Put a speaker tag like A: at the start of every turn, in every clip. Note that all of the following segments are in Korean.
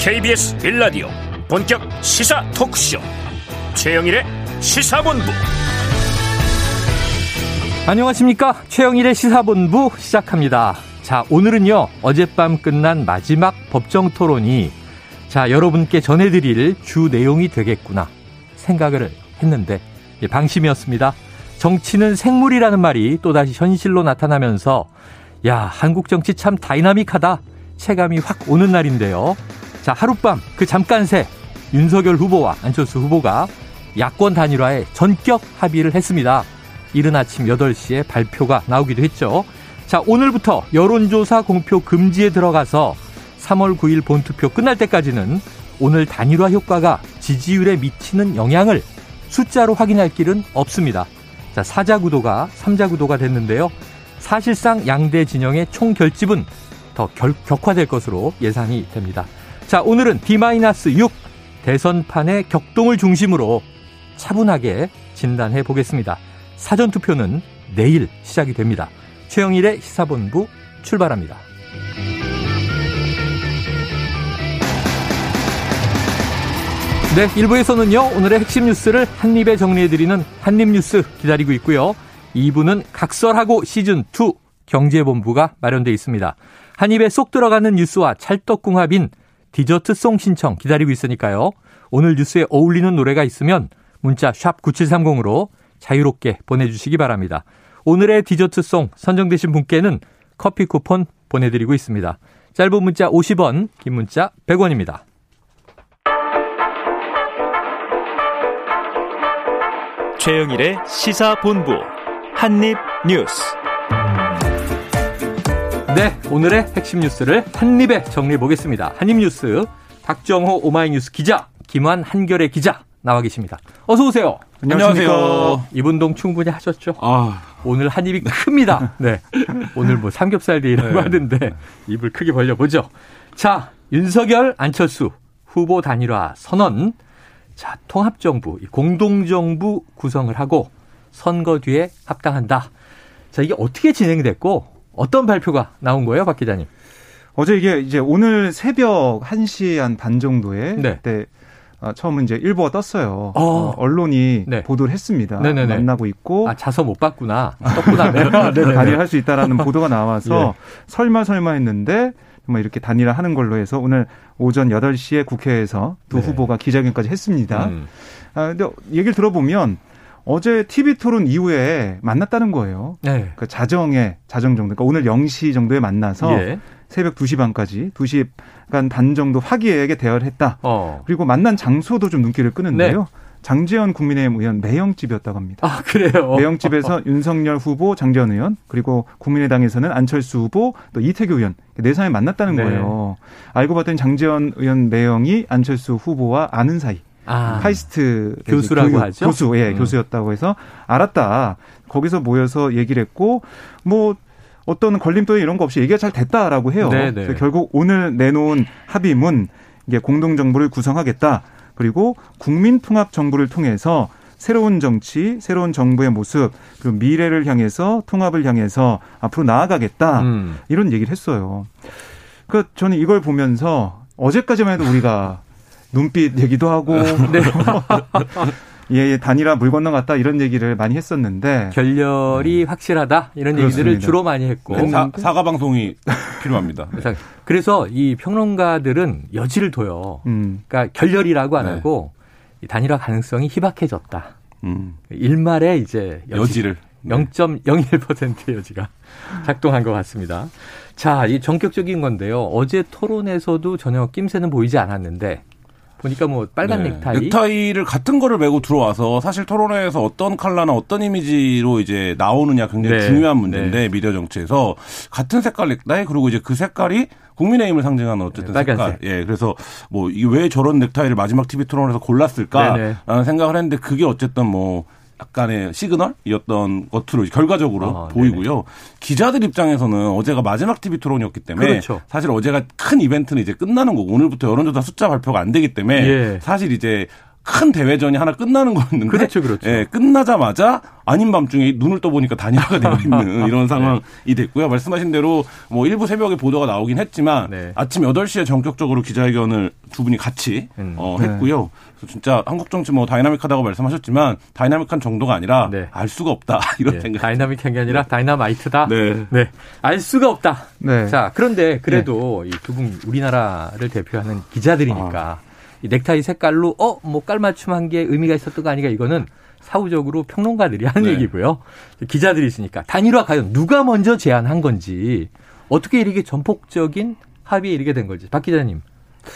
A: KBS 빌라디오 본격 시사 토크쇼. 최영일의 시사본부.
B: 안녕하십니까? 최영일의 시사본부 시작합니다. 자 오늘은요 어젯밤 끝난 마지막 법정 토론이 자 여러분께 전해드릴 주 내용이 되겠구나 생각을 했는데 예, 방심이었습니다. 정치는 생물이라는 말이 또다시 현실로 나타나면서 야 한국 정치 참 다이나믹하다. 체감이 확 오는 날인데요 자, 하룻밤 그 잠깐 새 윤석열 후보와 안철수 후보가 야권 단일화에 전격 합의를 했습니다. 이른 아침 8시에 발표가 나오기도 했죠. 자, 오늘부터 여론조사 공표 금지에 들어가서 3월 9일 본투표 끝날 때까지는 오늘 단일화 효과가 지지율에 미치는 영향을 숫자로 확인할 길은 없습니다. 자, 사자 구도가 3자 구도가 됐는데요. 사실상 양대 진영의 총 결집은 더 결, 격화될 것으로 예상이 됩니다. 자, 오늘은 D-6 대선판의 격동을 중심으로 차분하게 진단해 보겠습니다. 사전투표는 내일 시작이 됩니다. 최영일의 시사본부 출발합니다. 네, 1부에서는요, 오늘의 핵심 뉴스를 한입에 정리해드리는 한입뉴스 기다리고 있고요. 2부는 각설하고 시즌2 경제본부가 마련되어 있습니다. 한입에 쏙 들어가는 뉴스와 찰떡궁합인 디저트송 신청 기다리고 있으니까요. 오늘 뉴스에 어울리는 노래가 있으면 문자 샵 9730으로 자유롭게 보내주시기 바랍니다. 오늘의 디저트송 선정되신 분께는 커피 쿠폰 보내드리고 있습니다. 짧은 문자 50원, 긴 문자 100원입니다.
A: 최영일의 시사본부 한입뉴스
B: 네, 오늘의 핵심 뉴스를 한입에 정리해 보겠습니다. 한입 뉴스 박정호 오마이뉴스 기자, 김환 한결의 기자 나와 계십니다. 어서 오세요.
C: 안녕하세요.
B: 이분동 충분히 하셨죠?
C: 아.
B: 오늘 한 입이 큽니다. 네. 오늘 뭐 삼겹살 데이라고 네. 하던데 입을 크게 벌려보죠. 자, 윤석열, 안철수 후보 단일화 선언. 자, 통합정부, 공동정부 구성을 하고 선거 뒤에 합당한다. 자, 이게 어떻게 진행됐고 어떤 발표가 나온 거예요, 박 기자님?
C: 어제 이게 이제 오늘 새벽 1시 한 반 정도에 네. 그때 아, 처음은 이제 일보가 떴어요. 어. 어, 언론이 네. 보도를 했습니다. 네네네. 만나고 있고.
B: 아, 자서 못 봤구나. 떴구나.
C: 단일할 수 있다라는 보도가 나와서 예. 설마 설마 했는데 정말 이렇게 단일화 하는 걸로 해서 오늘 오전 8시에 국회에서 두 네. 후보가 기자회견까지 했습니다. 음. 아, 근데 얘기를 들어보면 어제 TV 토론 이후에 만났다는 거예요. 네. 그 자정에 자정 정도. 그러니까 오늘 0시 정도에 만나서 예. 새벽 2시 반까지 2시 반 정도 화기애애하게 대화를 했다. 어. 그리고 만난 장소도 좀 눈길을 끄는데요. 네. 장재현 국민의힘 의원 매형집이었다고 합니다.
B: 아, 그래요?
C: 매형집에서 윤석열 후보, 장재현 의원, 그리고 국민의당에서는 안철수 후보, 또 이태규 의원, 네 사람이 만났다는 네. 거예요. 알고 봤더니 장재현 의원 매형이 안철수 후보와 아는 사이. 아, 카이스트
B: 교수라고 교육, 하죠.
C: 교수, 예, 음. 교수였다고 해서 알았다. 거기서 모여서 얘기를 했고 뭐 어떤 걸림돌 이런 거 없이 얘기가 잘 됐다라고 해요. 네, 네. 결국 오늘 내놓은 합의문 이게 공동 정부를 구성하겠다. 그리고 국민 통합 정부를 통해서 새로운 정치, 새로운 정부의 모습, 그리고 미래를 향해서 통합을 향해서 앞으로 나아가겠다. 음. 이런 얘기를 했어요. 그 저는 이걸 보면서 어제까지만 해도 우리가 눈빛 얘기도 하고 네. 예, 단일화 물 건너 갔다 이런 얘기를 많이 했었는데
B: 결렬이 음. 확실하다 이런 그렇습니다. 얘기들을 주로 많이 했고
D: 사, 사과 방송이 필요합니다.
B: 그래서 이 평론가들은 여지를 둬요. 음. 그러니까 결렬이라고 안 네. 하고 단일화 가능성이 희박해졌다. 음. 일말에 이제
D: 여지, 를
B: 0.01%의 여지가 작동한 것 같습니다. 자, 이 전격적인 건데요. 어제 토론에서도 전혀 낌새는 보이지 않았는데 보니까 뭐 빨간 네. 넥타이
D: 넥타이를 같은 거를 메고 들어와서 사실 토론회에서 어떤 컬러나 어떤 이미지로 이제 나오느냐 굉장히 네. 중요한 문제인데 네. 미디어 정치에서 같은 색깔 넥타이 그리고 이제 그 색깔이 국민의힘을 상징하는 어쨌든 네, 색깔. 예, 그래서 뭐 이게 왜 저런 넥타이를 마지막 TV 토론에서 골랐을까라는 네, 네. 생각을 했는데 그게 어쨌든 뭐 약간의 시그널이었던 것으로 결과적으로 아, 보이고요. 네네. 기자들 입장에서는 어제가 마지막 TV 토론이었기 때문에 그렇죠. 사실 어제가 큰 이벤트는 이제 끝나는 거고 오늘부터 여론조사 숫자 발표가 안 되기 때문에 예. 사실 이제 큰 대회전이 하나 끝나는 거였는데
B: 그렇죠, 그렇죠.
D: 예, 끝나자마자 아닌 밤중에 눈을 떠보니까 단일화가 되어 있는 이런 상황이 네. 됐고요. 말씀하신 대로 뭐 일부 새벽에 보도가 나오긴 했지만 네. 아침 8시에 전격적으로 기자회견을 두 분이 같이 음. 어, 네. 했고요. 그래서 진짜 한국 정치 뭐 다이나믹하다고 말씀하셨지만 다이나믹한 정도가 아니라 네. 알 수가 없다 이런 네. 생각.
B: 다이나믹한 게 아니라 다이나마이트다. 네. 네. 알 수가 없다. 네. 자 그런데 그래도 이 두 분 우리나라를 대표하는 기자들이니까. 아. 이 넥타이 색깔로 어 뭐 깔맞춤 한 게 의미가 있었던 거 아니가 이거는 사후적으로 평론가들이 하는 네. 얘기고요. 기자들이 있으니까 단일화 과연 누가 먼저 제안한 건지 어떻게 이렇게 전폭적인 합의에 이르게 된 건지 박 기자님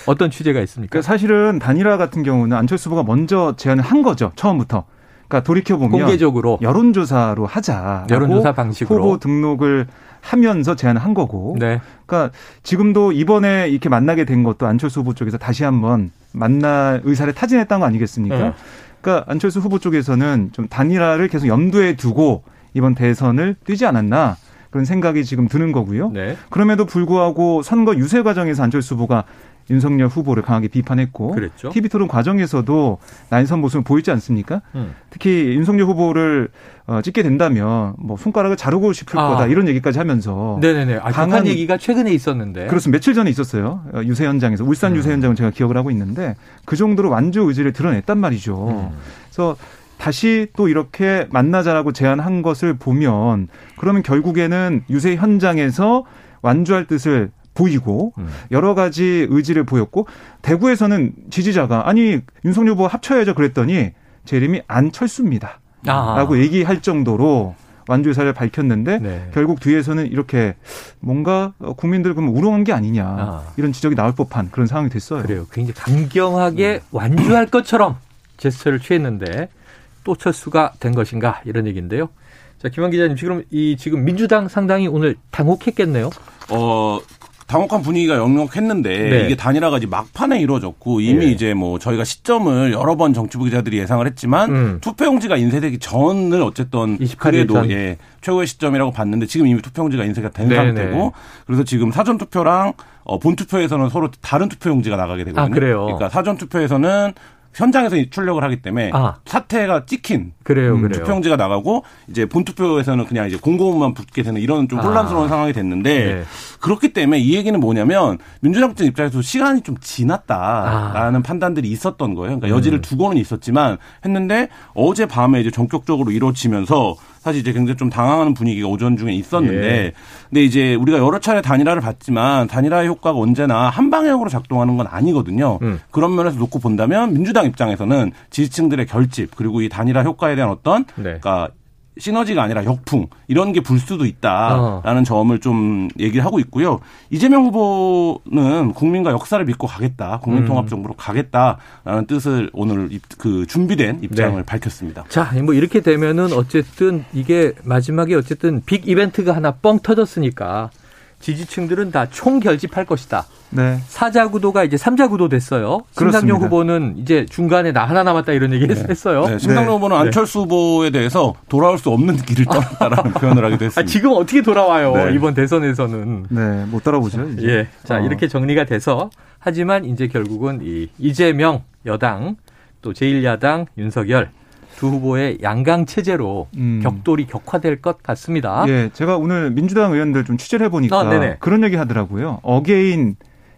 B: 어떤 취재가 있습니까?
C: 그러니까 사실은 단일화 같은 경우는 안철수 후보가 먼저 제안을 한 거죠 처음부터. 그러니까 돌이켜 보면
B: 공개적으로
C: 여론조사로 하자.
B: 여론조사 방식으로
C: 후보 등록을 하면서 제안을 한 거고. 네. 그러니까 지금도 이번에 이렇게 만나게 된 것도 안철수 후보 쪽에서 다시 한번 만날 의사를 타진했다는 거 아니겠습니까? 네. 그러니까 안철수 후보 쪽에서는 좀 단일화를 계속 염두에 두고 이번 대선을 뛰지 않았나 그런 생각이 지금 드는 거고요. 네. 그럼에도 불구하고 선거 유세 과정에서 안철수 후보가 윤석열 후보를 강하게 비판했고 그랬죠. TV 토론 과정에서도 난선 모습을 보이지 않습니까? 음. 특히 윤석열 후보를 어, 찍게 된다면 뭐 손가락을 자르고 싶을 아. 거다 이런 얘기까지 하면서
B: 네네네 아, 강한 얘기가 최근에 있었는데
C: 그렇습니다 며칠 전에 있었어요 어, 유세 현장에서 울산 음. 유세 현장은 제가 기억을 하고 있는데 그 정도로 완주 의지를 드러냈단 말이죠. 음. 그래서 다시 또 이렇게 만나자라고 제안한 것을 보면 그러면 결국에는 유세 현장에서 완주할 뜻을 보이고 음. 여러 가지 의지를 보였고 대구에서는 지지자가 아니 윤석열 후보 합쳐야죠 그랬더니 제 이름이 안철수입니다. 아. 라고 얘기할 정도로 완주 의사를 밝혔는데 네. 결국 뒤에서는 이렇게 뭔가 국민들 그럼 우롱한 게 아니냐 아. 이런 지적이 나올 법한 그런 상황이 됐어요.
B: 그래요. 굉장히 강경하게 음. 완주할 것처럼 제스처를 취했는데 또 철수가 된 것인가 이런 얘기인데요. 자, 김한 기자님 지금 이 지금 민주당 상당히 오늘 당혹했겠네요.
D: 어, 당혹한 분위기가 역력했는데 네. 이게 단일화가 이제 막판에 이루어졌고 이미 네. 이제 뭐 저희가 시점을 여러 번 정치부 기자들이 예상을 했지만 음. 투표용지가 인쇄되기 전을 어쨌든 그래도 전. 예 최고의 시점이라고 봤는데 지금 이미 투표용지가 인쇄가 된 네, 상태고 네. 그래서 지금 사전 투표랑 어, 본 투표에서는 서로 다른 투표용지가 나가게 되거든요. 아,
B: 그래요.
D: 그러니까 사전 투표에서는 현장에서 출력을 하기 때문에 아. 사태가 찍힌
B: 그래요, 음, 그래요.
D: 투표용지가 나가고 이제 본 투표에서는 그냥 이제 공고문만 붙게 되는 이런 좀 혼란스러운 아. 상황이 됐는데 네. 그렇기 때문에 이 얘기는 뭐냐면 민주당 쪽 입장에서 시간이 좀 지났다라는 아. 판단들이 있었던 거예요. 그러니까 여지를 음. 두고는 있었지만 했는데 어제 밤에 이제 전격적으로 이루어지면서 사실 이제 굉장히 좀 당황하는 분위기가 오전 중에 있었는데 예. 근데 이제 우리가 여러 차례 단일화를 봤지만 단일화의 효과가 언제나 한 방향으로 작동하는 건 아니거든요. 음. 그런 면에서 놓고 본다면 민주당 입장에서는 지지층들의 결집 그리고 이 단일화 효과에 대한 어떤 네. 그러니까 시너지가 아니라 역풍 이런 게 불 수도 있다라는 어. 점을 좀 얘기를 하고 있고요. 이재명 후보는 국민과 역사를 믿고 가겠다, 국민통합정부로 음. 가겠다라는 뜻을 오늘 그 준비된 입장을 네. 밝혔습니다.
B: 자, 뭐 이렇게 되면은 어쨌든 이게 마지막에 어쨌든 빅 이벤트가 하나 뻥 터졌으니까 지지층들은 다 총결집할 것이다. 네. 사자 구도가 이제 삼자 구도 됐어요. 심상정 후보는 이제 중간에 나 하나 남았다 이런 얘기 네. 했어요.
D: 네. 심상정 네. 후보는 안철수 후보에 대해서 돌아올 수 없는 길을 떠났다라는 표현을 하기도 했습니다. 아,
B: 지금 어떻게 돌아와요? 네. 이번 대선에서는.
C: 네, 못 따라오죠.
B: 이제. 예. 자, 어. 이렇게 정리가 돼서 하지만 이제 결국은 이 이재명 여당 또 제1야당 윤석열 두 후보의 양강 체제로 음. 격돌이 격화될 것 같습니다.
C: 예, 제가 오늘 민주당 의원들 좀 취재를 해보니까 아, 그런 얘기 하더라고요. again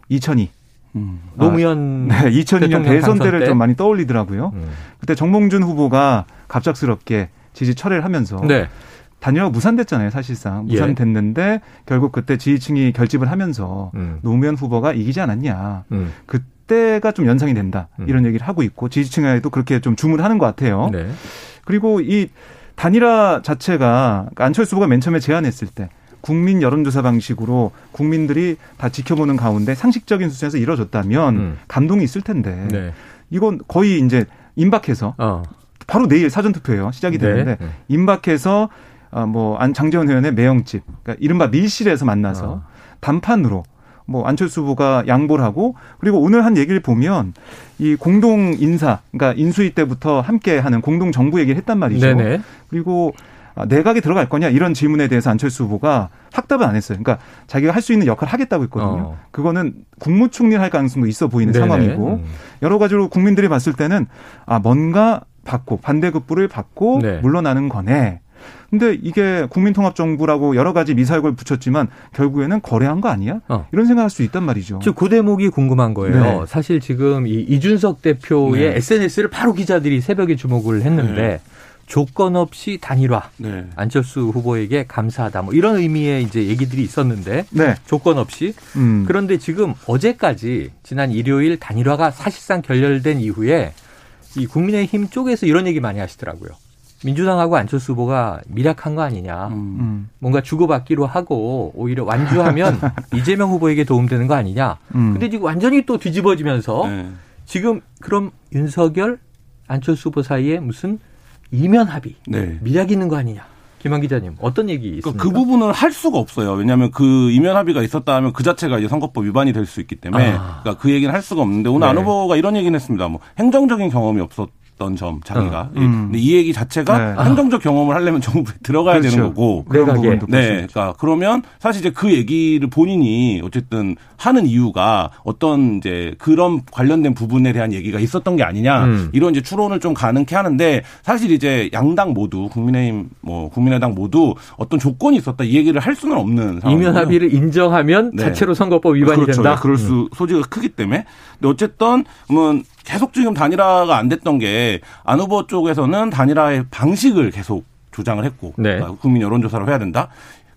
C: 2002.
B: 음. 노무현
C: 아, 네, 2002년 대선 때를 때? 좀 많이 떠올리더라고요. 음. 그때 정몽준 후보가 갑작스럽게 지지 철회를 하면서 네. 단일화가 무산됐잖아요, 사실상. 예. 무산됐는데 예. 결국 그때 지지층이 결집을 하면서 음. 노무현 후보가 이기지 않았냐. 음. 그 때가 좀 연상이 된다. 음. 이런 얘기를 하고 있고 지지층에도 그렇게 좀 주문하는 것 같아요. 네. 그리고 이 단일화 자체가 안철수 후보가 맨 처음에 제안했을 때 국민 여론조사 방식으로 국민들이 다 지켜보는 가운데 상식적인 수준에서 이뤄졌다면 음. 감동이 있을 텐데 네. 이건 거의 이제 임박해서 어. 바로 내일 사전 투표예요 시작이 네. 되는데 네. 임박해서 어, 뭐안 장재원 의원의 매형집 그러니까 이른바 밀실에서 만나서 어. 단판으로 뭐 안철수 후보가 양보를 하고 그리고 오늘 한 얘기를 보면 이 공동 인사 그러니까 인수위 때부터 함께 하는 공동 정부 얘기를 했단 말이죠. 네네. 그리고 아, 내각에 들어갈 거냐 이런 질문에 대해서 안철수 후보가 확답은 안 했어요. 그러니까 자기가 할 수 있는 역할을 하겠다고 했거든요. 어. 그거는 국무총리를 할 가능성도 있어 보이는 네네. 상황이고 음. 여러 가지로 국민들이 봤을 때는 아 뭔가 받고 반대급부를 받고 네. 물러나는 거네. 근데 이게 국민통합정부라고 여러 가지 미사역을 붙였지만 결국에는 거래한 거 아니야? 어. 이런 생각할 수 있단 말이죠.
B: 지금 그 대목이 궁금한 거예요. 네. 사실 지금 이 이준석 대표의 네. SNS를 바로 기자들이 새벽에 주목을 했는데 네. 조건 없이 단일화 네. 안철수 후보에게 감사하다 뭐 이런 의미의 이제 얘기들이 있었는데 네. 조건 없이 음. 그런데 지금 어제까지 지난 일요일 단일화가 사실상 결렬된 이후에 이 국민의힘 쪽에서 이런 얘기 많이 하시더라고요. 민주당하고 안철수 후보가 미약한 거 아니냐. 음. 음. 뭔가 주고받기로 하고 오히려 완주하면 이재명 후보에게 도움되는 거 아니냐. 음. 근데 지금 완전히 또 뒤집어지면서 네. 지금 그럼 윤석열 안철수 후보 사이에 무슨 이면 합의, 네. 미략이 있는 거 아니냐. 김한 기자님 어떤 얘기 그러니까 있습니까?
D: 그 부분을 할 수가 없어요. 왜냐하면 그 이면 합의가 있었다 하면 그 자체가 이제 선거법 위반이 될 수 있기 때문에 아. 그러니까 그 얘기는 할 수가 없는데 오늘 네. 안 후보가 이런 얘기는 했습니다. 뭐 행정적인 경험이 없었 던 점, 자기가. 어. 음. 근데 이 얘기 자체가 네. 행정적 경험을 하려면 정부에 들어가야 그렇죠. 되는 거고.
B: 그런 부분도
D: 네. 그러니까 그러면 사실 이제 그 얘기를 본인이 어쨌든 하는 이유가 어떤 이제 그런 관련된 부분에 대한 얘기가 있었던 게 아니냐. 음. 이런 이제 추론을 좀 가능케 하는데 사실 이제 양당 모두 국민의힘 뭐 국민의당 모두 어떤 조건이 있었다 이 얘기를 할 수는 없는
B: 상황. 이면 합의를 인정하면 네. 자체로 선거법 위반이
D: 그렇죠.
B: 된다.
D: 네. 그럴 수 음. 소지가 크기 때문에. 근데 어쨌든 뭐 계속 지금 단일화가 안 됐던 게 안 후보 쪽에서는 단일화의 방식을 계속 주장을 했고 네. 그러니까 국민 여론조사를 해야 된다.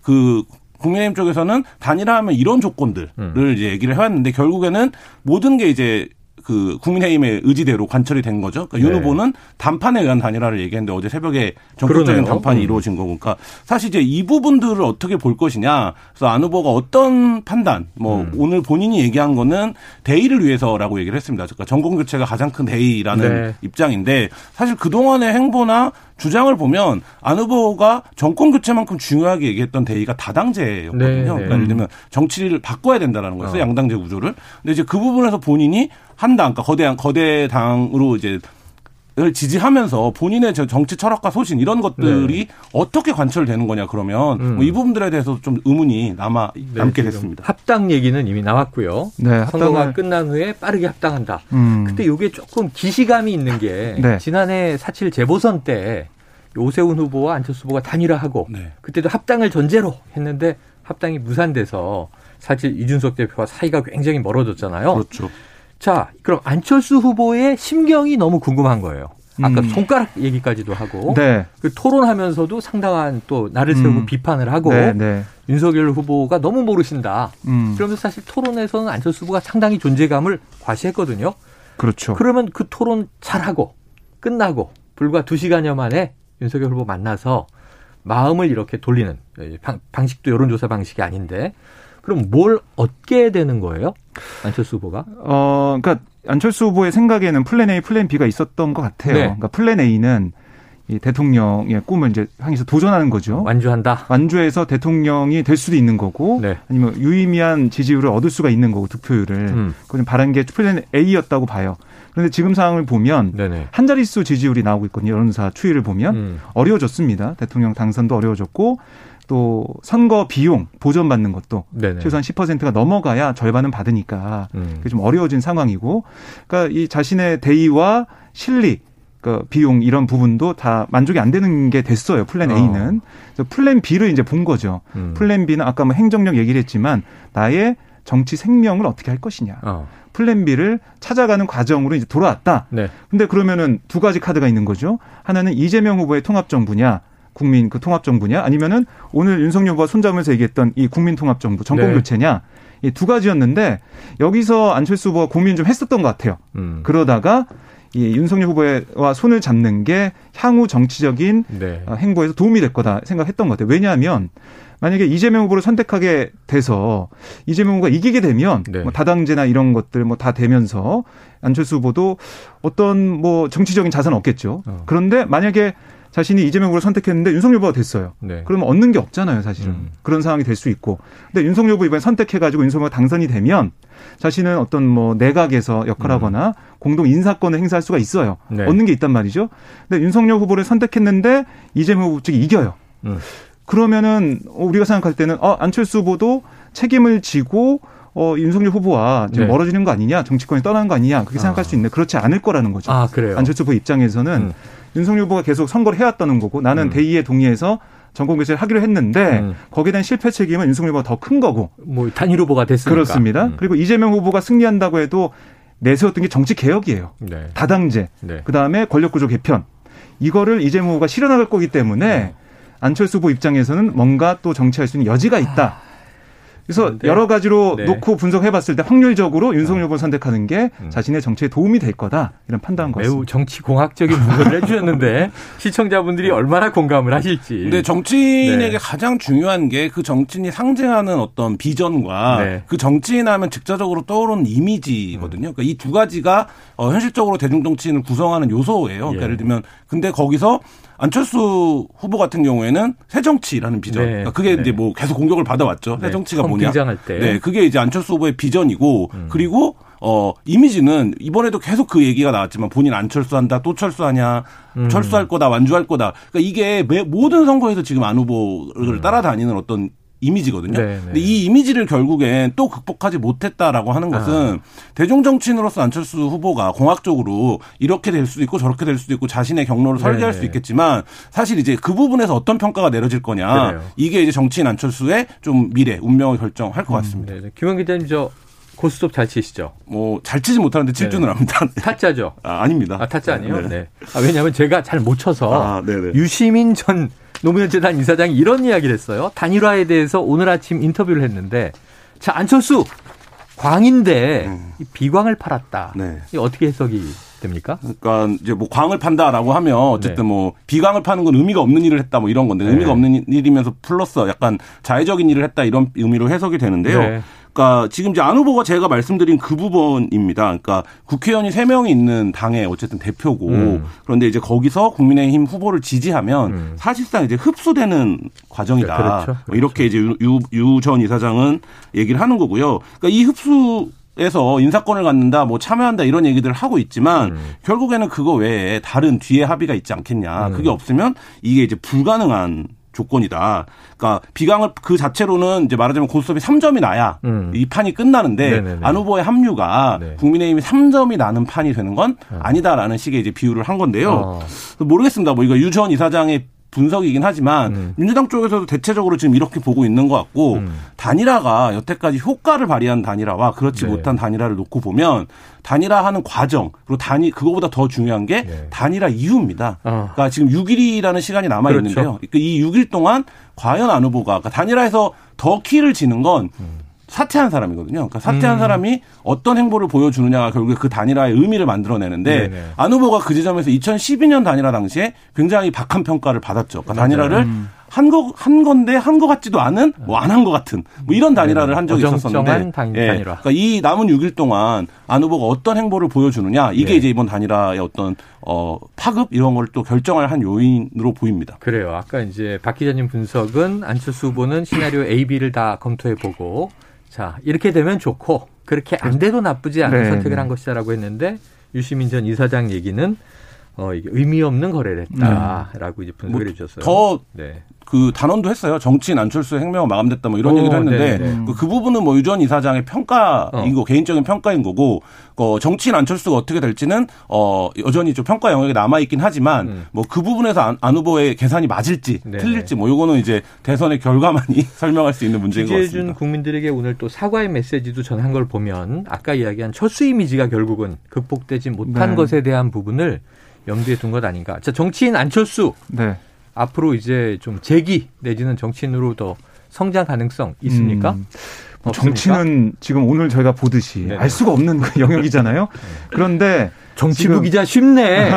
D: 그 국민의힘 쪽에서는 단일화하면 이런 조건들을 음. 이제 얘기를 해왔는데 결국에는 모든 게 이제 그 국민의힘의 의지대로 관철이 된 거죠. 그러니까 네. 윤 후보는 단판에 의한 단일화를 얘기했는데 어제 새벽에 전격적인 단판이 음. 이루어진 거고, 그러니까 사실 이제 이 부분들을 어떻게 볼 것이냐. 그래서 안 후보가 어떤 판단, 뭐 음. 오늘 본인이 얘기한 거는 대의를 위해서라고 얘기를 했습니다. 그러니까 전공 교체가 가장 큰 대의라는 네. 입장인데 사실 그 동안의 행보나 주장을 보면 안 후보가 정권 교체만큼 중요하게 얘기했던 대의가 다당제였거든요. 네, 네. 그러니까 예를 들면 정치를 바꿔야 된다라는 거였어요. 어. 양당제 구조를. 근데 이제 그 부분에서 본인이 한당, 그러니까 거대한 거대 당으로 이제 을 지지하면서 본인의 정치 철학과 소신 이런 것들이 네. 어떻게 관철되는 거냐 그러면 음. 뭐 이 부분들에 대해서 좀 의문이 남아 네, 남게 됐습니다.
B: 합당 얘기는 이미 나왔고요. 네, 선거가 끝난 후에 빠르게 합당한다. 음. 근데 이게 조금 기시감이 있는 게 네. 지난해 사칠 재보선 때 오세훈 후보와 안철수 후보가 단일화하고 네. 그때도 합당을 전제로 했는데 합당이 무산돼서 사실 이준석 대표와 사이가 굉장히 멀어졌잖아요.
D: 그렇죠.
B: 자, 그럼 안철수 후보의 심경이 너무 궁금한 거예요. 아까 음. 손가락 얘기까지도 하고 네. 그 토론하면서도 상당한 또 나를 세우고 음. 비판을 하고 네, 네. 윤석열 후보가 너무 모르신다. 음. 그러면서 사실 토론에서는 안철수 후보가 상당히 존재감을 과시했거든요.
C: 그렇죠.
B: 그러면 그 토론 잘하고 끝나고 불과 두 시간여 만에 윤석열 후보 만나서 마음을 이렇게 돌리는 방식도 여론조사 방식이 아닌데 그럼 뭘 얻게 되는 거예요? 안철수 후보가?
C: 어, 그러니까 안철수 후보의 생각에는 플랜 A, 플랜 B가 있었던 것 같아요. 네. 그러니까 플랜 A는 이 대통령의 꿈을 이제 향해서 도전하는 거죠.
B: 완주한다.
C: 완주해서 대통령이 될 수도 있는 거고, 네. 아니면 유의미한 지지율을 얻을 수가 있는 거고 득표율을 음. 그건 바란 게 플랜 A였다고 봐요. 그런데 지금 상황을 보면 네네. 한 자릿수 지지율이 나오고 있거든요. 여론조사 추이를 보면 음. 어려워졌습니다. 대통령 당선도 어려워졌고 또 선거 비용 보전받는 것도 네네. 최소한 10%가 넘어가야 절반은 받으니까 음. 그게 좀 어려워진 상황이고 그러니까 이 자신의 대의와 실리 그 비용 이런 부분도 다 만족이 안 되는 게 됐어요. 플랜 A는. 어. 그래서 플랜 B를 이제 본 거죠. 음. 플랜 B는 아까 뭐 행정력 얘기를 했지만 나의 정치 생명을 어떻게 할 것이냐. 어. 플랜 B를 찾아가는 과정으로 이제 돌아왔다. 네. 근데 그러면은 두 가지 카드가 있는 거죠. 하나는 이재명 후보의 통합 정부냐, 국민 그 통합 정부냐, 아니면은 오늘 윤석열 후보가 손잡으면서 얘기했던 이 국민 통합 정부 정권 네. 교체냐. 이두 가지였는데 여기서 안철수 후보가 고민 좀 했었던 것 같아요. 음. 그러다가 이 윤석열 후보와 손을 잡는 게 향후 정치적인 네. 어, 행보에서 도움이 될 거다 생각했던 것 같아요. 왜냐하면 만약에 이재명 후보를 선택하게 돼서 이재명 후보가 이기게 되면 네. 뭐 다당제나 이런 것들 뭐 다 되면서 안철수 후보도 어떤 뭐 정치적인 자산은 없겠죠. 어. 그런데 만약에 자신이 이재명 후보를 선택했는데 윤석열 후보가 됐어요. 네. 그러면 얻는 게 없잖아요, 사실은. 음. 그런 상황이 될 수 있고. 근데 윤석열 후보 이번에 선택해가지고 윤석열 후보가 당선이 되면 자신은 어떤 뭐 내각에서 역할하거나 음. 공동 인사권을 행사할 수가 있어요. 네. 얻는 게 있단 말이죠. 근데 윤석열 후보를 선택했는데 이재명 후보 측이 이겨요. 음. 그러면은 우리가 생각할 때는 어, 안철수 후보도 책임을 지고 어, 윤석열 후보와 좀 네. 멀어지는 거 아니냐, 정치권에 떠나는 거 아니냐, 그렇게 생각할 아. 수 있는데 그렇지 않을 거라는 거죠.
B: 아, 그래요?
C: 안철수 후보 입장에서는 음. 윤석열 후보가 계속 선거를 해왔다는 거고 나는 음. 대의에 동의해서 전공교체를 하기로 했는데 음. 거기에 대한 실패 책임은 윤석열 후보가 더 큰 거고.
B: 뭐 단일 후보가 됐으니까.
C: 그렇습니다. 음. 그리고 이재명 후보가 승리한다고 해도 내세웠던 게 정치 개혁이에요. 네. 다당제. 네. 그다음에 권력 구조 개편. 이거를 이재명 후보가 실현할 거기 때문에 네. 안철수 후보 입장에서는 뭔가 또 정치할 수 있는 여지가 있다. 그래서 네. 여러 가지로 네. 놓고 분석해봤을 때 확률적으로 윤석열 후보를 선택하는 게 음. 자신의 정치에 도움이 될 거다 이런 판단한 것같습니다
B: 매우 정치 공학적인 분석을 해주셨는데 시청자분들이 얼마나 공감을 하실지.
D: 근데 정치인에게 네. 가장 중요한 게 그 정치인이 상징하는 어떤 비전과 네. 그 정치인하면 직접적으로 떠오르는 이미지거든요. 그러니까 이 두 가지가 어, 현실적으로 대중 정치인을 구성하는 요소예요. 예. 예를 들면 근데 거기서 안철수 후보 같은 경우에는 새정치라는 비전. 네. 그러니까 그게 네. 이제 뭐 계속 공격을 받아왔죠. 네. 새정치가 뭐냐. 네, 그게 이제 안철수 후보의 비전이고 음. 그리고 어 이미지는 이번에도 계속 그 얘기가 나왔지만 본인 안 철수 한다 또 철수하냐 음. 철수할 거다 완주할 거다 그러니까 이게 매, 모든 선거에서 지금 안 후보를 음. 따라다니는 어떤 이미지거든요. 네네. 네. 근데 이 이미지를 결국엔 또 극복하지 못했다라고 하는 것은 아. 대중 정치인으로서 안철수 후보가 공학적으로 이렇게 될 수도 있고 저렇게 될 수도 있고 자신의 경로를 설계할 네네. 수 네. 있겠지만 사실 이제 그 부분에서 어떤 평가가 내려질 거냐 그래요. 이게 이제 정치인 안철수의 좀 미래 운명을 결정할 것 음, 같습니다.
B: 음, 김원 기자님 저 고스톱 잘 치시죠?
D: 뭐 잘 치지 못하는데 압니다.
B: 네. 타짜죠?
D: 아, 아닙니다.
B: 아, 타짜 아니에요? 네. 네. 아, 왜냐하면 제가 잘 못 쳐서 아, 유시민 전 노무현 재단 이사장이 이런 이야기를 했어요. 단일화에 대해서 오늘 아침 인터뷰를 했는데 자 안철수 광인데 음. 비광을 팔았다. 네. 이 어떻게 해석이 됩니까?
D: 그러니까 이제 뭐 광을 판다라고 하면 어쨌든 네. 뭐 비광을 파는 건 의미가 없는 일을 했다 뭐 이런 건데 네. 의미가 없는 일이면서 플러스 약간 자의적인 일을 했다 이런 의미로 해석이 되는데요. 네. 그러니까 지금 이제 안 후보가 제가 말씀드린 그 부분입니다. 그러니까 국회의원이 3명이 있는 당의 어쨌든 대표고 음. 그런데 이제 거기서 국민의힘 후보를 지지하면 음. 사실상 이제 흡수되는 과정이다. 네, 그렇죠. 그렇죠. 이렇게 이제 유전 이사장은 얘기를 하는 거고요. 그러니까 이 흡수 에서 인사권을 갖는다, 뭐 참여한다 이런 얘기들을 하고 있지만 음. 결국에는 그거 외에 다른 뒤에 합의가 있지 않겠냐. 음. 그게 없으면 이게 이제 불가능한 조건이다. 그러니까 비강을 그 자체로는 이제 말하자면 고스톱이 3점이 나야 음. 이 판이 끝나는데 네네네. 안 후보의 합류가 네. 국민의힘이 3점이 나는 판이 되는 건 음. 아니다라는 식의 이제 비유를 한 건데요. 어. 모르겠습니다. 뭐 이거 유전 이사장의 분석이긴 하지만 음. 민주당 쪽에서도 대체적으로 지금 이렇게 보고 있는 것 같고 음. 단일화가 여태까지 효과를 발휘한 단일화와 그렇지 네. 못한 단일화를 놓고 보면 단일화하는 과정 그리고 단위 그거보다 더 중요한 게 네. 단일화 이유입니다. 어. 그러니까 지금 6일이라는 시간이 남아 그렇죠. 있는데요. 그렇죠. 이 6일 동안 과연 안 후보가 그러니까 단일화에서 더 키를 지는 건 음. 사퇴한 사람이거든요. 그러니까 사퇴한 음. 사람이 어떤 행보를 보여주느냐가 결국에 그 단일화의 의미를 만들어내는데 네네. 안 후보가 그 지점에서 2012년 단일화 당시에 굉장히 박한 평가를 받았죠. 그러니까 단일화를 음. 한 거, 한 건데 한 거 같지도 않은 뭐 안 한 거 같은 뭐 이런 단일화를 한 적이 있었었는데
B: 단, 예.
D: 그러니까 이 남은 6일 동안 안 후보가 어떤 행보를 보여주느냐 이게 네. 이제 이번 단일화의 어떤 어 파급 이런 걸 또 결정할 한 요인으로 보입니다.
B: 그래요. 아까 이제 박 기자님 분석은 안철수 후보는 시나리오 A, B를 다 검토해 보고 자, 이렇게 되면 좋고 그렇게 안 돼도 나쁘지 않은 네. 선택을 한 것이다라고 했는데 유시민 전 이사장 얘기는 어, 이게 의미 없는 거래를 했다라고 네. 이제 분석을 뭐 해주셨어요.
D: 더 네. 그 단언도 했어요. 정치인 안철수의 행명은 마감됐다 뭐 이런 오, 얘기도 했는데 그, 그, 부분은 뭐 유전 이사장의 평가인 거 어. 개인적인 평가인 거고 어, 정치인 안철수가 어떻게 될지는 어 여전히 좀 평가 영역에 남아 있긴 하지만 음. 뭐그 부분에서 안, 안, 후보의 계산이 맞을지 네네. 틀릴지 뭐 요거는 이제 대선의 결과만이 설명할 수 있는 문제인 것 같습니다.
B: 국민들에게 오늘 또 사과의 메시지도 전한 걸 보면 아까 이야기한 철수 이미지가 결국은 극복되지 못한 네. 것에 대한 부분을 염두에 둔 것 아닌가. 자 정치인 안철수. 네. 앞으로 이제 좀 재기 내지는 정치인으로 더 성장 가능성 있습니까? 음.
C: 뭐 정치는 지금 오늘 저희가 보듯이 네. 알 수가 없는 그 영역이잖아요. 그런데
B: 정치부 기자 쉽네.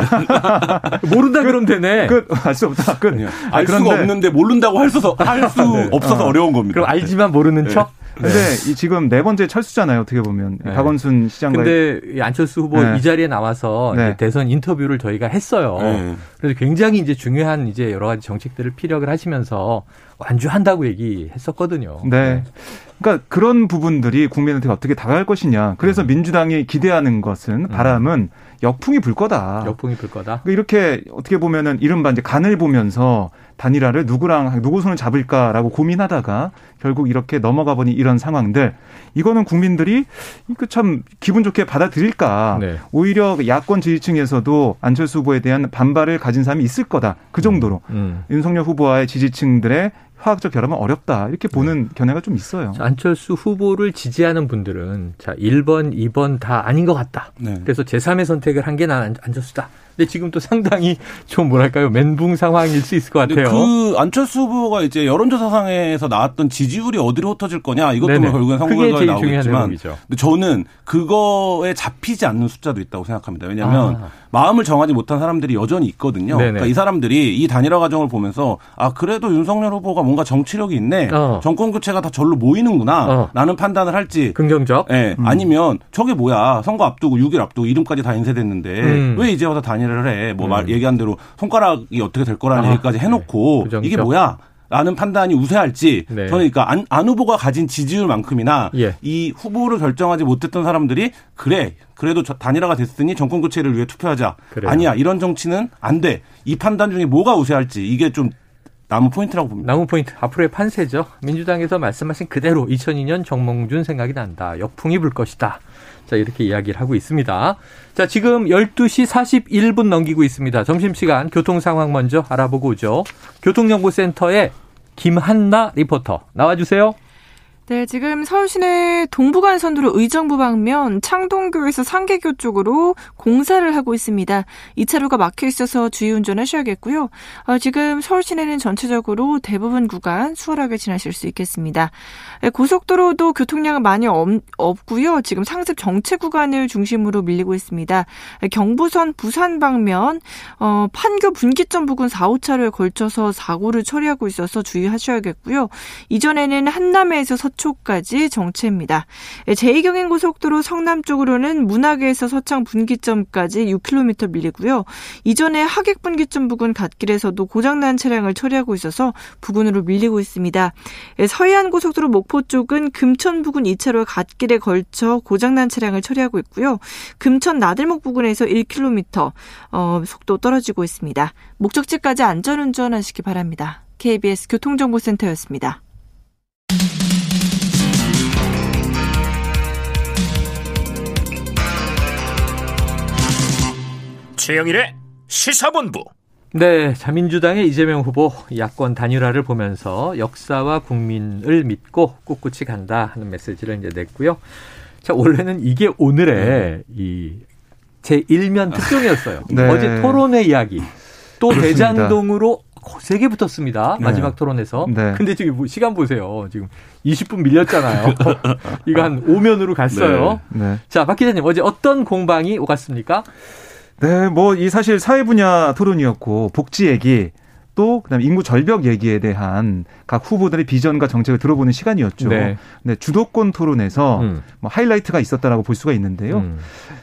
B: 모른다 그러면 되네.
C: 끝 알 수 없다. 끝.
D: 알 수가 없는데 모른다고 할 수, 할수 네. 없어서 어. 려운 겁니다.
B: 그럼 알지만 모르는 척?
C: 근데 네. 이 지금 네 번째 철수잖아요. 어떻게 보면 네. 박원순 시장과.
B: 근데 안철수 후보 네. 이 자리에 나와서 네. 대선 인터뷰를 저희가 했어요. 네. 그래서 굉장히 이제 중요한 이제 여러 가지 정책들을 피력을 하시면서 완주한다고 얘기했었거든요.
C: 네. 그러니까 그런 부분들이 국민한테 어떻게 다가갈 것이냐. 그래서 음. 민주당이 기대하는 것은 음. 바람은 역풍이 불 거다.
B: 역풍이 불 거다.
C: 그러니까 이렇게 어떻게 보면은 이른바 이제 간을 보면서 단일화를 누구랑 누구 손을 잡을까라고 고민하다가 결국 이렇게 넘어가 보니 이런 상황들 이거는 국민들이 그 참 기분 좋게 받아들일까 네. 오히려 야권 지지층에서도 안철수 후보에 대한 반발을 가진 사람이 있을 거다 그 정도로 음, 음. 윤석열 후보와의 지지층들의 화학적 결합은 어렵다. 이렇게 보는 네. 견해가 좀 있어요.
B: 안철수 후보를 지지하는 분들은 자, 1번, 2번 다 아닌 것 같다. 네. 그래서 제3의 선택을 한 게 난 안철수다. 근데 지금 또 상당히 좀 뭐랄까요 멘붕 상황일 수 있을 것 같아요.
D: 그 안철수 후보가 이제 여론조사상에서 나왔던 지지율이 어디로 흩어질 거냐 이것도 뭐 결국엔 선거 결과에 나오겠지만, 근데 저는 그거에 잡히지 않는 숫자도 있다고 생각합니다. 왜냐하면 아. 마음을 정하지 못한 사람들이 여전히 있거든요. 네네. 그러니까 이 사람들이 이 단일화 과정을 보면서 아 그래도 윤석열 후보가 뭔가 정치력이 있네, 어. 정권 교체가 다 절로 모이는구나라는 어. 판단을 할지
B: 긍정적,
D: 예, 음. 아니면 저게 뭐야 선거 앞두고 6일 앞두고 이름까지 다 인쇄됐는데 음. 왜 이제 와서 단일화 를 해? 뭐 말, 음. 얘기한 대로 손가락이 어떻게 될 거라는 아. 얘기까지 해놓고 네. 이게 뭐야? 라는 판단이 우세할지 네. 저는 그러니까 안, 안 후보가 가진 지지율만큼이나 예. 이 후보를 결정하지 못했던 사람들이 그래 그래도 단일화가 됐으니 정권 교체를 위해 투표하자 그래요. 아니야 이런 정치는 안 돼 이 판단 중에 뭐가 우세할지 이게 좀 남은 포인트라고 봅니다.
B: 남은 포인트 앞으로의 판세죠. 민주당에서 말씀하신 그대로 2002년 정몽준 생각이 난다. 역풍이 불 것이다. 자, 이렇게 이야기를 하고 있습니다. 자, 지금 12시 41분 넘기고 있습니다. 점심시간 교통 상황 먼저 알아보고 오죠. 교통정보센터에 김한나 리포터 나와주세요.
E: 네, 지금 서울 시내 동부간선도로 의정부 방면 창동교에서 상계교 쪽으로 공사를 하고 있습니다. 2차로가 막혀 있어서 주의 운전하셔야겠고요. 어, 지금 서울 시내는 전체적으로 대부분 구간 수월하게 지나실 수 있겠습니다. 네, 고속도로도 교통량은 많이 없, 고요 지금 상습 정체 구간을 중심으로 밀리고 있습니다. 네, 경부선 부산 방면 어, 판교 분기점 부근 4, 5차로에 걸쳐서 사고를 처리하고 있어서 주의하셔야겠고요. 이전에는 한남에서 서 서초까지 정체입니다. 제2경인고속도로 성남 쪽으로는 문학에서 서창 분기점까지 6km 밀리고요. 이전에 하객 분기점 부근 갓길에서도 고장난 차량을 처리하고 있어서 부근으로 밀리고 있습니다. 서해안 고속도로 목포 쪽은 금천 부근 2차로 갓길에 걸쳐 고장난 차량을 처리하고 있고요. 금천 나들목 부근에서 1km 어, 속도 떨어지고 있습니다. 목적지까지 안전운전 하시기 바랍니다. KBS 교통정보센터였습니다.
A: 최영일의 시사본부.
B: 네, 자민주당의 이재명 후보 야권 단일화를 보면서 역사와 국민을 믿고 꿋꿋이 간다 하는 메시지를 이제 냈고요. 자, 원래는 이게 오늘의 네. 이제 일면 특종이었어요. 네. 어제 토론회 이야기. 또 그렇습니다. 대장동으로 세게 붙었습니다. 네. 마지막 토론에서. 네. 근데 지금 뭐 시간 보세요. 지금 20분 밀렸잖아요. 이거 한 5면으로 갔어요. 네. 네. 자, 박 기자님, 어제 어떤 공방이 오갔습니까?
C: 네, 뭐 이 사실 사회 분야 토론이었고 복지 얘기 또 그다음에 인구 절벽 얘기에 대한 각 후보들의 비전과 정책을 들어보는 시간이었죠. 네. 네 주도권 토론에서 음. 뭐 하이라이트가 있었다라고 볼 수가 있는데요. 음.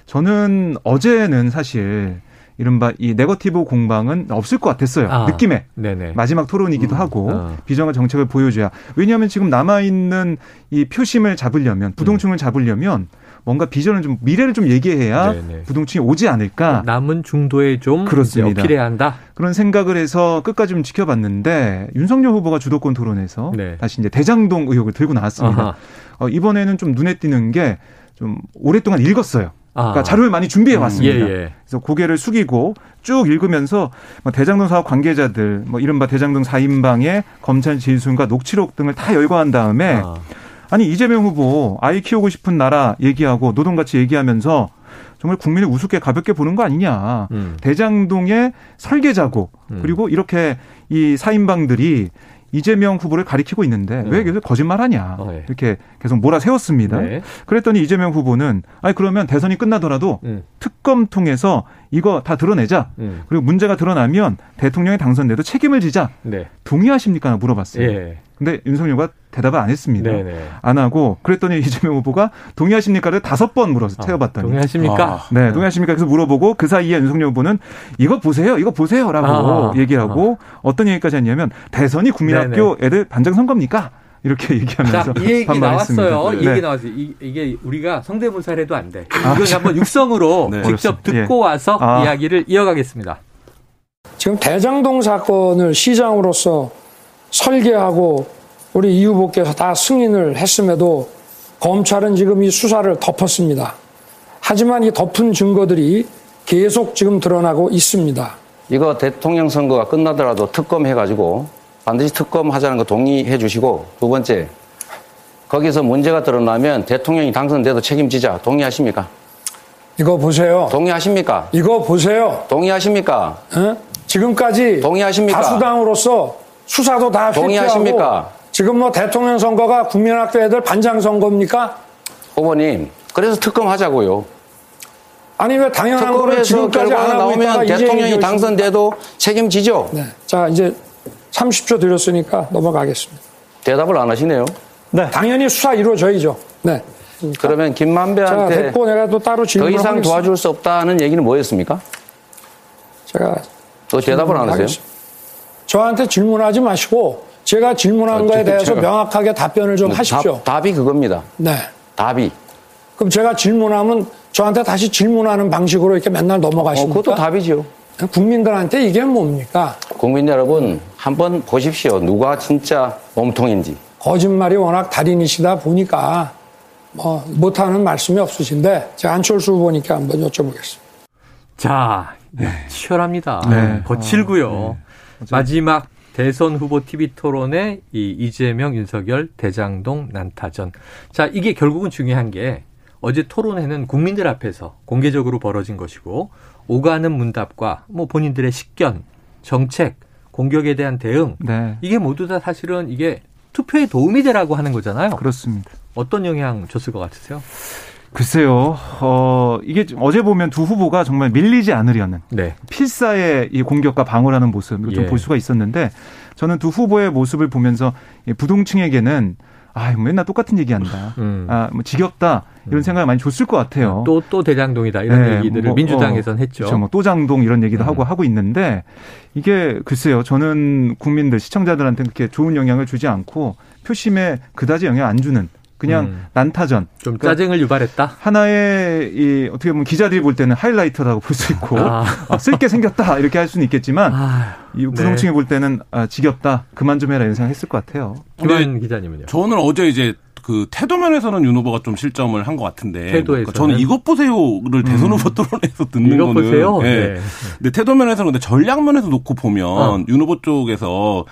C: 저는 어제는 사실 이른바 이 네거티브 공방은 없을 것 같았어요. 아, 느낌에. 네네. 마지막 토론이기도 음, 하고 어. 비전과 정책을 보여줘야. 왜냐하면 지금 남아있는 이 표심을 잡으려면 부동층을 음. 잡으려면 뭔가 비전을 좀 미래를 좀 얘기해야 네네. 부동층이 오지 않을까.
B: 남은 중도에 좀 그렇습니다. 어필해야 한다.
C: 그런 생각을 해서 끝까지 좀 지켜봤는데 윤석열 후보가 주도권 토론에서 네. 다시 이제 대장동 의혹을 들고 나왔습니다. 어, 이번에는 좀 눈에 띄는 게 좀 오랫동안 읽었어요. 그러니까 아. 자료를 많이 준비해 음, 왔습니다. 음, 예, 예. 그래서 고개를 숙이고 쭉 읽으면서 뭐 대장동 사업 관계자들, 뭐 이른바 대장동 4인방의 검찰 진술과 녹취록 등을 다 열거한 다음에 아. 아니 이재명 후보 아이 키우고 싶은 나라 얘기하고 노동 같이 얘기하면서 정말 국민을 우습게 가볍게 보는 거 아니냐. 음. 대장동의 설계자고 음. 그리고 이렇게 이 사인방들이 이재명 후보를 가리키고 있는데 네. 왜 계속 거짓말하냐 어, 네. 이렇게 계속 몰아세웠습니다. 네. 그랬더니 이재명 후보는 아니 그러면 대선이 끝나더라도 음. 특검 통해서 이거 다 드러내자. 음. 그리고 문제가 드러나면 대통령이 당선돼도 책임을 지자. 네. 동의하십니까? 물어봤어요. 예. 근데 윤석열과 대답을 안 했습니다. 네네. 안 하고 그랬더니 이재명 후보가 동의하십니까를 다섯 번 물어서 아, 태워봤더니
B: 동의하십니까? 아,
C: 네, 동의하십니까? 그래서 물어보고 그 사이에 윤석열 후보는 이거 보세요, 이거 보세요라고 아, 하고 아. 어떤 얘기까지 했냐면 대선이 국민학교 네네. 애들 반장 선거입니까? 이렇게 얘기하면서
B: 자, 이 얘기 반말했습니다. 나왔어요. 네. 이 얘기 나왔어요. 이, 게 우리가 성대모사를 해도 안 돼. 아, 이건 한번 육성으로 네. 직접 듣고 예. 와서 아. 이야기를 이어가겠습니다.
F: 지금 대장동 사건을 시장으로서 설계하고 우리 이 후보께서 다 승인을 했음에도 검찰은 지금 이 수사를 덮었습니다. 하지만 이 덮은 증거들이 계속 지금 드러나고 있습니다.
G: 이거 대통령 선거가 끝나더라도 특검 해가지고 반드시 특검 하자는 거 동의해 주시고 두 번째 거기서 문제가 드러나면 대통령이 당선돼도 책임지자 동의하십니까?
F: 이거 보세요.
G: 동의하십니까?
F: 이거 보세요.
G: 동의하십니까?
F: 어? 지금까지
G: 동의하십니까?
F: 다수당으로서 수사도 다
G: 동의하십니까?
F: 지금 뭐 대통령 선거가 국민학교 애들 반장 선거입니까?
G: 후보님, 그래서 특검 하자고요.
F: 아니 왜 당연한 거를 지금까지 안 하고
G: 나오면 대통령이 당선돼도 책임지죠.
F: 네. 자 이제 30초 드렸으니까 넘어가겠습니다.
G: 대답을 안 하시네요.
F: 네. 당연히 수사 이루어져야죠. 네.
G: 그러면 김만배한테 자,
F: 됐고 내가 또 따로 질문
G: 더 이상 도와줄 수 없다는 얘기는 뭐였습니까?
F: 제가
G: 또 대답을 안 하세요?
F: 저한테 질문하지 마시고 제가 질문한 어, 거에 대해서 명확하게 답변을 좀 하십시오.
G: 답, 답이 그겁니다.
F: 네.
G: 답이.
F: 그럼 제가 질문하면 저한테 다시 질문하는 방식으로 이렇게 맨날 넘어가십니까?
G: 어, 그것도 답이죠.
F: 국민들한테 이게 뭡니까?
G: 국민 여러분 한번 보십시오. 누가 진짜 몸통인지.
F: 거짓말이 워낙 달인이시다 보니까 뭐 못하는 말씀이 없으신데 제가 안철수 후보니까 한번 여쭤보겠습니다.
B: 자, 네. 치열합니다. 네. 거칠고요. 네. 마지막 대선 후보 TV 토론의 이 이재명, 윤석열, 대장동 난타전. 자, 이게 결국은 중요한 게 어제 토론회는 국민들 앞에서 공개적으로 벌어진 것이고 오가는 문답과 뭐 본인들의 식견, 정책, 공격에 대한 대응 네. 이게 모두 다 사실은 이게 투표에 도움이 되라고 하는 거잖아요.
C: 그렇습니다.
B: 어떤 영향 줬을 것 같으세요?
C: 글쎄요, 어, 이게 어제 보면 두 후보가 정말 밀리지 않으려는 네. 필사의 이 공격과 방어라는 모습을 예. 좀볼 수가 있었는데 저는 두 후보의 모습을 보면서 부동층에게는 아, 맨날 똑같은 얘기한다. 음. 아, 뭐 지겹다. 이런 음. 생각을 많이 줬을 것 같아요.
B: 또, 또 대장동이다. 이런 네, 얘기들을 뭐, 민주당에선 어, 했죠.
C: 그렇죠. 뭐 또 장동 이런 얘기도 음. 하고 하고 있는데 이게 글쎄요. 저는 국민들, 시청자들한테 그렇게 좋은 영향을 주지 않고 표심에 그다지 영향 안 주는 그냥 음. 난타전.
B: 좀 그러니까 짜증을 유발했다.
C: 하나의 이 어떻게 보면 기자들이 볼 때는 하이라이터라고 볼 수 있고 아. 아, 쓸게 생겼다 이렇게 할 수는 있겠지만 아. 이 부동층이 네. 볼 때는 아, 지겹다 그만 좀 해라 이런 생각했을 것 같아요.
B: 김현 기자님은요?
D: 저는 어제 이제 그 태도 면에서는 윤 후보가 좀 실점을 한 것 같은데
B: 태도에서
D: 저는 이것 보세요를 대선 음. 후보 토론에서 듣는 이것 거는
B: 보세요? 네.
D: 네. 근데 태도 면에서는 근데 전략 면에서 놓고 보면 어. 윤 후보 쪽에서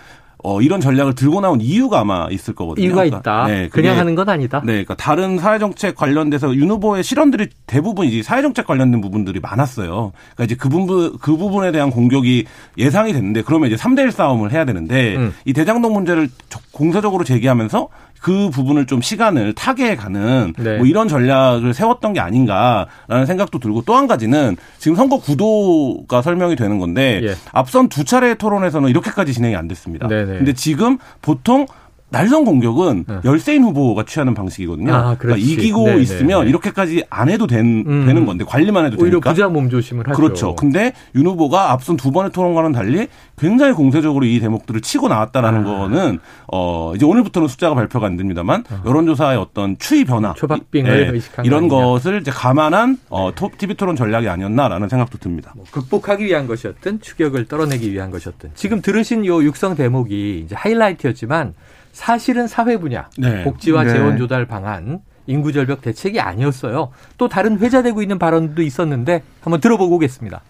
D: 어, 이런 전략을 들고 나온 이유가 아마 있을 거거든요.
B: 이유가 그러니까, 있다. 네, 그냥 하는 건 아니다.
D: 네, 그러니까 다른 사회정책 관련돼서 윤 후보의 실언들이 대부분 이제 사회정책 관련된 부분들이 많았어요. 그러니까 이제 그 부분 그 부분에 대한 공격이 예상이 됐는데 그러면 이제 3대1 싸움을 해야 되는데 음. 이 대장동 문제를 공세적으로 제기하면서 그 부분을 좀 시간을 타게 가는 네. 뭐 이런 전략을 세웠던 게 아닌가라는 생각도 들고 또 한 가지는 지금 선거 구도가 설명이 되는 건데 예. 앞선 두 차례 토론에서는 이렇게까지 진행이 안 됐습니다. 네네. 근데 지금 보통 날선 공격은 네. 열세인 후보가 취하는 방식이거든요. 아, 그러니까 이기고 네네. 있으면 네. 이렇게까지 안 해도 된, 음. 되는 건데 관리만 해도
B: 오히려
D: 되니까.
B: 부자 몸조심을 하죠.
D: 그렇죠. 근데 윤 후보가 앞선 두 번의 토론과는 달리 굉장히 공세적으로 이 대목들을 치고 나왔다라는 아. 거는 어 이제 오늘부터는 숫자가 발표가 안 됩니다만 아. 여론조사의 어떤 추이 변화,
B: 초박빙을 예,
D: 이런 것을 이제 감안한 어 TV 토론 전략이 아니었나라는 생각도 듭니다. 뭐
B: 극복하기 위한 것이었든 추격을 떨어내기 위한 것이었든 지금 들으신 요 육성 대목이 이제 하이라이트였지만. 사실은 사회 분야, 네. 복지와 네. 재원 조달 방안, 인구 절벽 대책이 아니었어요. 또 다른 회자되고 있는 발언도 있었는데 한번 들어보고 오겠습니다.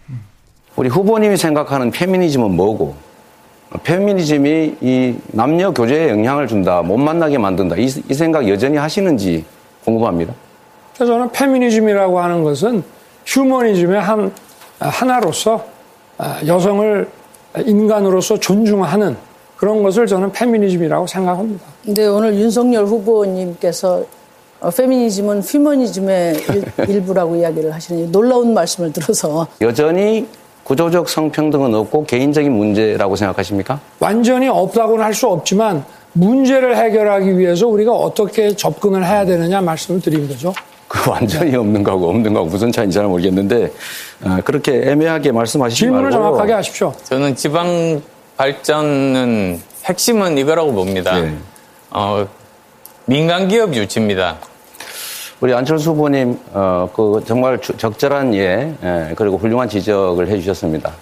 G: 우리 후보님이 생각하는 페미니즘은 뭐고 페미니즘이 이 남녀 교제에 영향을 준다, 못 만나게 만든다 이, 이 생각 여전히 하시는지 궁금합니다.
F: 저는 페미니즘이라고 하는 것은 휴머니즘의 한 하나로서 아, 여성을 인간으로서 존중하는 그런 것을 저는 페미니즘이라고 생각합니다.
H: 근데 오늘 윤석열 후보님께서 어, 페미니즘은 휴머니즘의 일, 부라고 이야기를 하시는 놀라운 말씀을 들어서
G: 여전히 구조적 성평등은 없고 개인적인 문제라고 생각하십니까?
F: 완전히 없다고는 할 수 없지만 문제를 해결하기 위해서 우리가 어떻게 접근을 해야 되느냐 말씀을 드린 거죠.
G: 그 완전히 없는 거하고 없는 거하고 무슨 차이인지 잘 모르겠는데 어, 그렇게 애매하게 말씀하시지
F: 질문을 말고 질문을 정확하게 하십시오.
I: 저는 지방 발전은 핵심은 이거라고 봅니다. 네. 어, 민간 기업 유치입니다.
G: 우리 안철수 후보님, 어, 그 정말 적절한 예, 예, 그리고 훌륭한 지적을 해주셨습니다.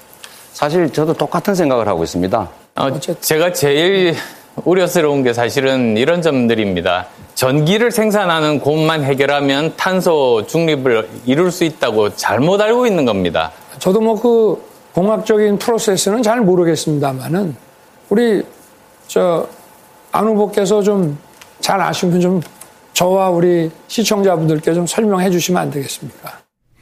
G: 사실 저도 똑같은 생각을 하고 있습니다.
I: 어, 제가 제일 우려스러운 게 사실은 이런 점들입니다. 전기를 생산하는 곳만 해결하면 탄소 중립을 이룰 수 있다고 잘못 알고 있는 겁니다.
F: 저도 뭐그 공학적인 프로세스는 잘 모르겠습니다만은 우리 저 안 후보께서 좀 잘 아시면 좀 저와 우리 시청자분들께 좀 설명해 주시면 안 되겠습니까?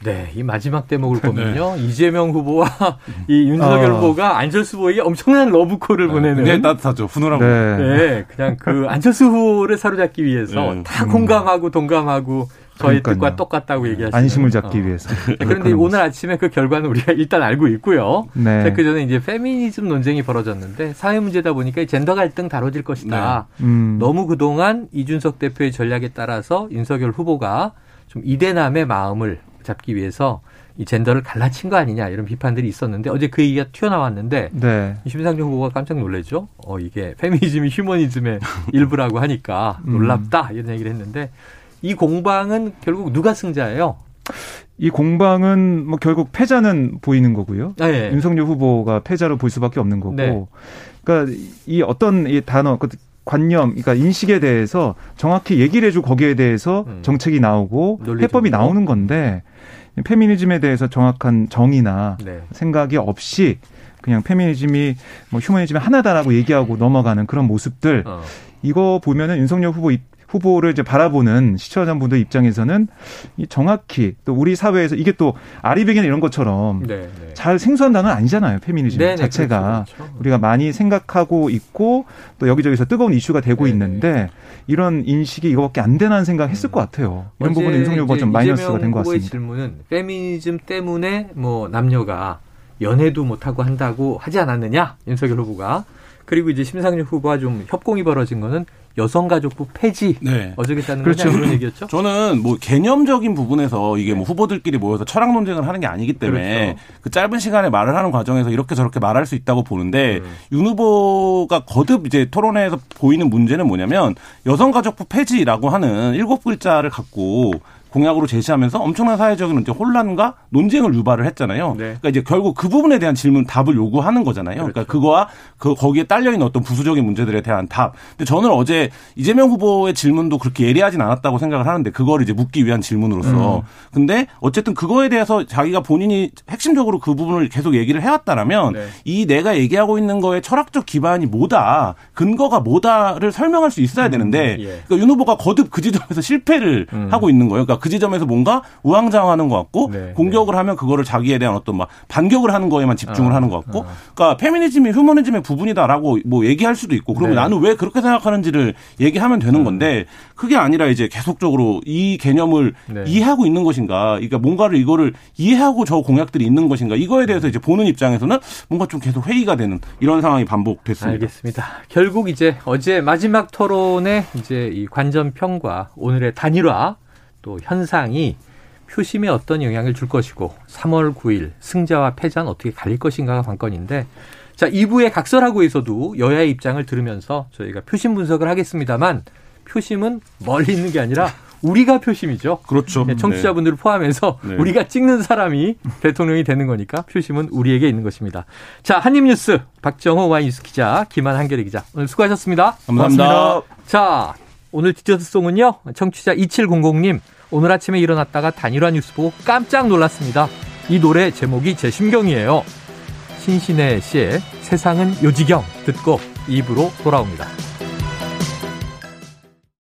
B: 네, 이 마지막 대목을 네. 보면요. 네. 이재명 후보와 이 윤석열 어. 후보가 안철수 후보에게 엄청난 러브콜을 네. 보내는.
D: 네, 따뜻하죠. 훈훈하고.
B: 네. 네. 그냥 그 안철수 후보를 사로잡기 위해서 네. 다 공감하고 동감하고 저희 그러니까요. 뜻과 똑같다고 얘기하시죠.
C: 안심을 잡기 어. 위해서.
B: 그런데 오늘 아침에 그 결과는 우리가 일단 알고 있고요. 네. 그 전에 이제 페미니즘 논쟁이 벌어졌는데 사회 문제다 보니까 젠더 갈등 다뤄질 것이다. 네. 음. 너무 그동안 이준석 대표의 전략에 따라서 윤석열 후보가 좀 이대남의 마음을 잡기 위해서 이 젠더를 갈라친 거 아니냐 이런 비판들이 있었는데 어제 그 얘기가 튀어나왔는데 네. 심상정 후보가 깜짝 놀랐죠. 어 이게 페미니즘이 휴머니즘의 일부라고 하니까 음. 놀랍다 이런 얘기를 했는데 이 공방은 결국 누가 승자예요?
C: 이 공방은 뭐 결국 패자는 보이는 거고요. 아, 예. 윤석열 후보가 패자로 볼 수밖에 없는 거고. 네. 그러니까 이 어떤 이 단어 그 관념, 그러니까 인식에 대해서 정확히 얘기를 해주고 거기에 대해서 음. 정책이 나오고 해법이 나오는 건데 페미니즘에 대해서 정확한 정의나 네. 생각이 없이 그냥 페미니즘이 뭐 휴머니즘의 하나다라고 얘기하고 넘어가는 그런 모습들 어. 이거 보면은 윤석열 후보 후보를 이제 바라보는 시청자분들 입장에서는 정확히 또 우리 사회에서 이게 또 아리백이나 이런 것처럼 네, 네. 잘 생소한 단어는 아니잖아요. 페미니즘 네, 네 자체가 그렇죠, 그렇죠. 우리가 많이 생각하고 있고 또 여기저기서 뜨거운 이슈가 되고 네, 있는데 네. 이런 인식이 이거밖에 안 되나는 생각 했을 것 같아요. 이런 부분은 윤석열 후보가 좀 마이너스가 된 것 같습니다.
B: 질문은 페미니즘 때문에 뭐 남녀가 연애도 못하고 한다고 하지 않았느냐 윤석열 후보가 그리고 이제 심상정 후보와 좀 협공이 벌어진 거는 여성가족부 폐지 네. 어쩌겠다는 그렇죠. 이런 얘기였죠.
D: 저는 뭐 개념적인 부분에서 이게 뭐 후보들끼리 모여서 철학 논쟁을 하는 게 아니기 때문에 그렇죠. 그 짧은 시간에 말을 하는 과정에서 이렇게 저렇게 말할 수 있다고 보는데 음. 윤 후보가 거듭 이제 토론회에서 보이는 문제는 뭐냐면 여성가족부 폐지라고 하는 일곱 글자를 갖고 공약으로 제시하면서 엄청난 사회적인 이제 혼란과 논쟁을 유발을 했잖아요. 네. 그러니까 이제 결국 그 부분에 대한 질문 답을 요구하는 거잖아요. 그러니까 그렇죠. 그러니까 그거와 그 거기에 딸려 있는 어떤 부수적인 문제들에 대한 답. 근데 저는 어제 이재명 후보의 질문도 그렇게 예리하진 않았다고 생각을 하는데 그걸 이제 묻기 위한 질문으로서. 음. 근데 어쨌든 그거에 대해서 자기가 본인이 핵심적으로 그 부분을 계속 얘기를 해왔다라면 네. 이 내가 얘기하고 있는 거에 철학적 기반이 뭐다, 근거가 뭐다를 설명할 수 있어야 음. 되는데 예. 그러니까 윤 후보가 거듭 그 지점에서 실패를 음. 하고 있는 거예요. 그러니까 그 지점에서 뭔가 우왕좌왕하는 것 같고 네, 공격을 네. 하면 그거를 자기에 대한 어떤 막 반격을 하는 거에만 집중을 아, 하는 것 같고, 아. 그러니까 페미니즘이 휴머니즘의 부분이다라고 뭐 얘기할 수도 있고, 그러면 네. 나는 왜 그렇게 생각하는지를 얘기하면 되는 음. 건데 그게 아니라 이제 계속적으로 이 개념을 네. 이해하고 있는 것인가, 그러니까 뭔가를 이거를 이해하고 저 공약들이 있는 것인가 이거에 대해서 이제 보는 입장에서는 뭔가 좀 계속 회의가 되는 이런 상황이 반복됐습니다.
B: 알겠습니다. 결국 이제 어제 마지막 토론에 이제 이 관전 평과 오늘의 단일화 또 현상이 표심에 어떤 영향을 줄 것이고 3월 9일 승자와 패자는 어떻게 갈릴 것인가가 관건인데 자 2부의 각설하고에서도 여야의 입장을 들으면서 저희가 표심 분석을 하겠습니다만 표심은 멀리 있는 게 아니라 우리가 표심이죠.
D: 그렇죠.
B: 네, 청취자분들을 포함해서 네. 우리가 찍는 사람이 대통령이 되는 거니까 표심은 우리에게 있는 것입니다. 자, 한입뉴스 박정호 와이뉴스 기자, 김한 한결의 기자 오늘 수고하셨습니다.
D: 감사합니다. 고맙습니다.
B: 자, 오늘 디저트송은요. 청취자 2700님 오늘 아침에 일어났다가 단일화 뉴스 보고 깜짝 놀랐습니다. 이 노래 제목이 제 심경이에요. 신신혜 씨의 세상은 요지경 듣고 입으로 돌아옵니다.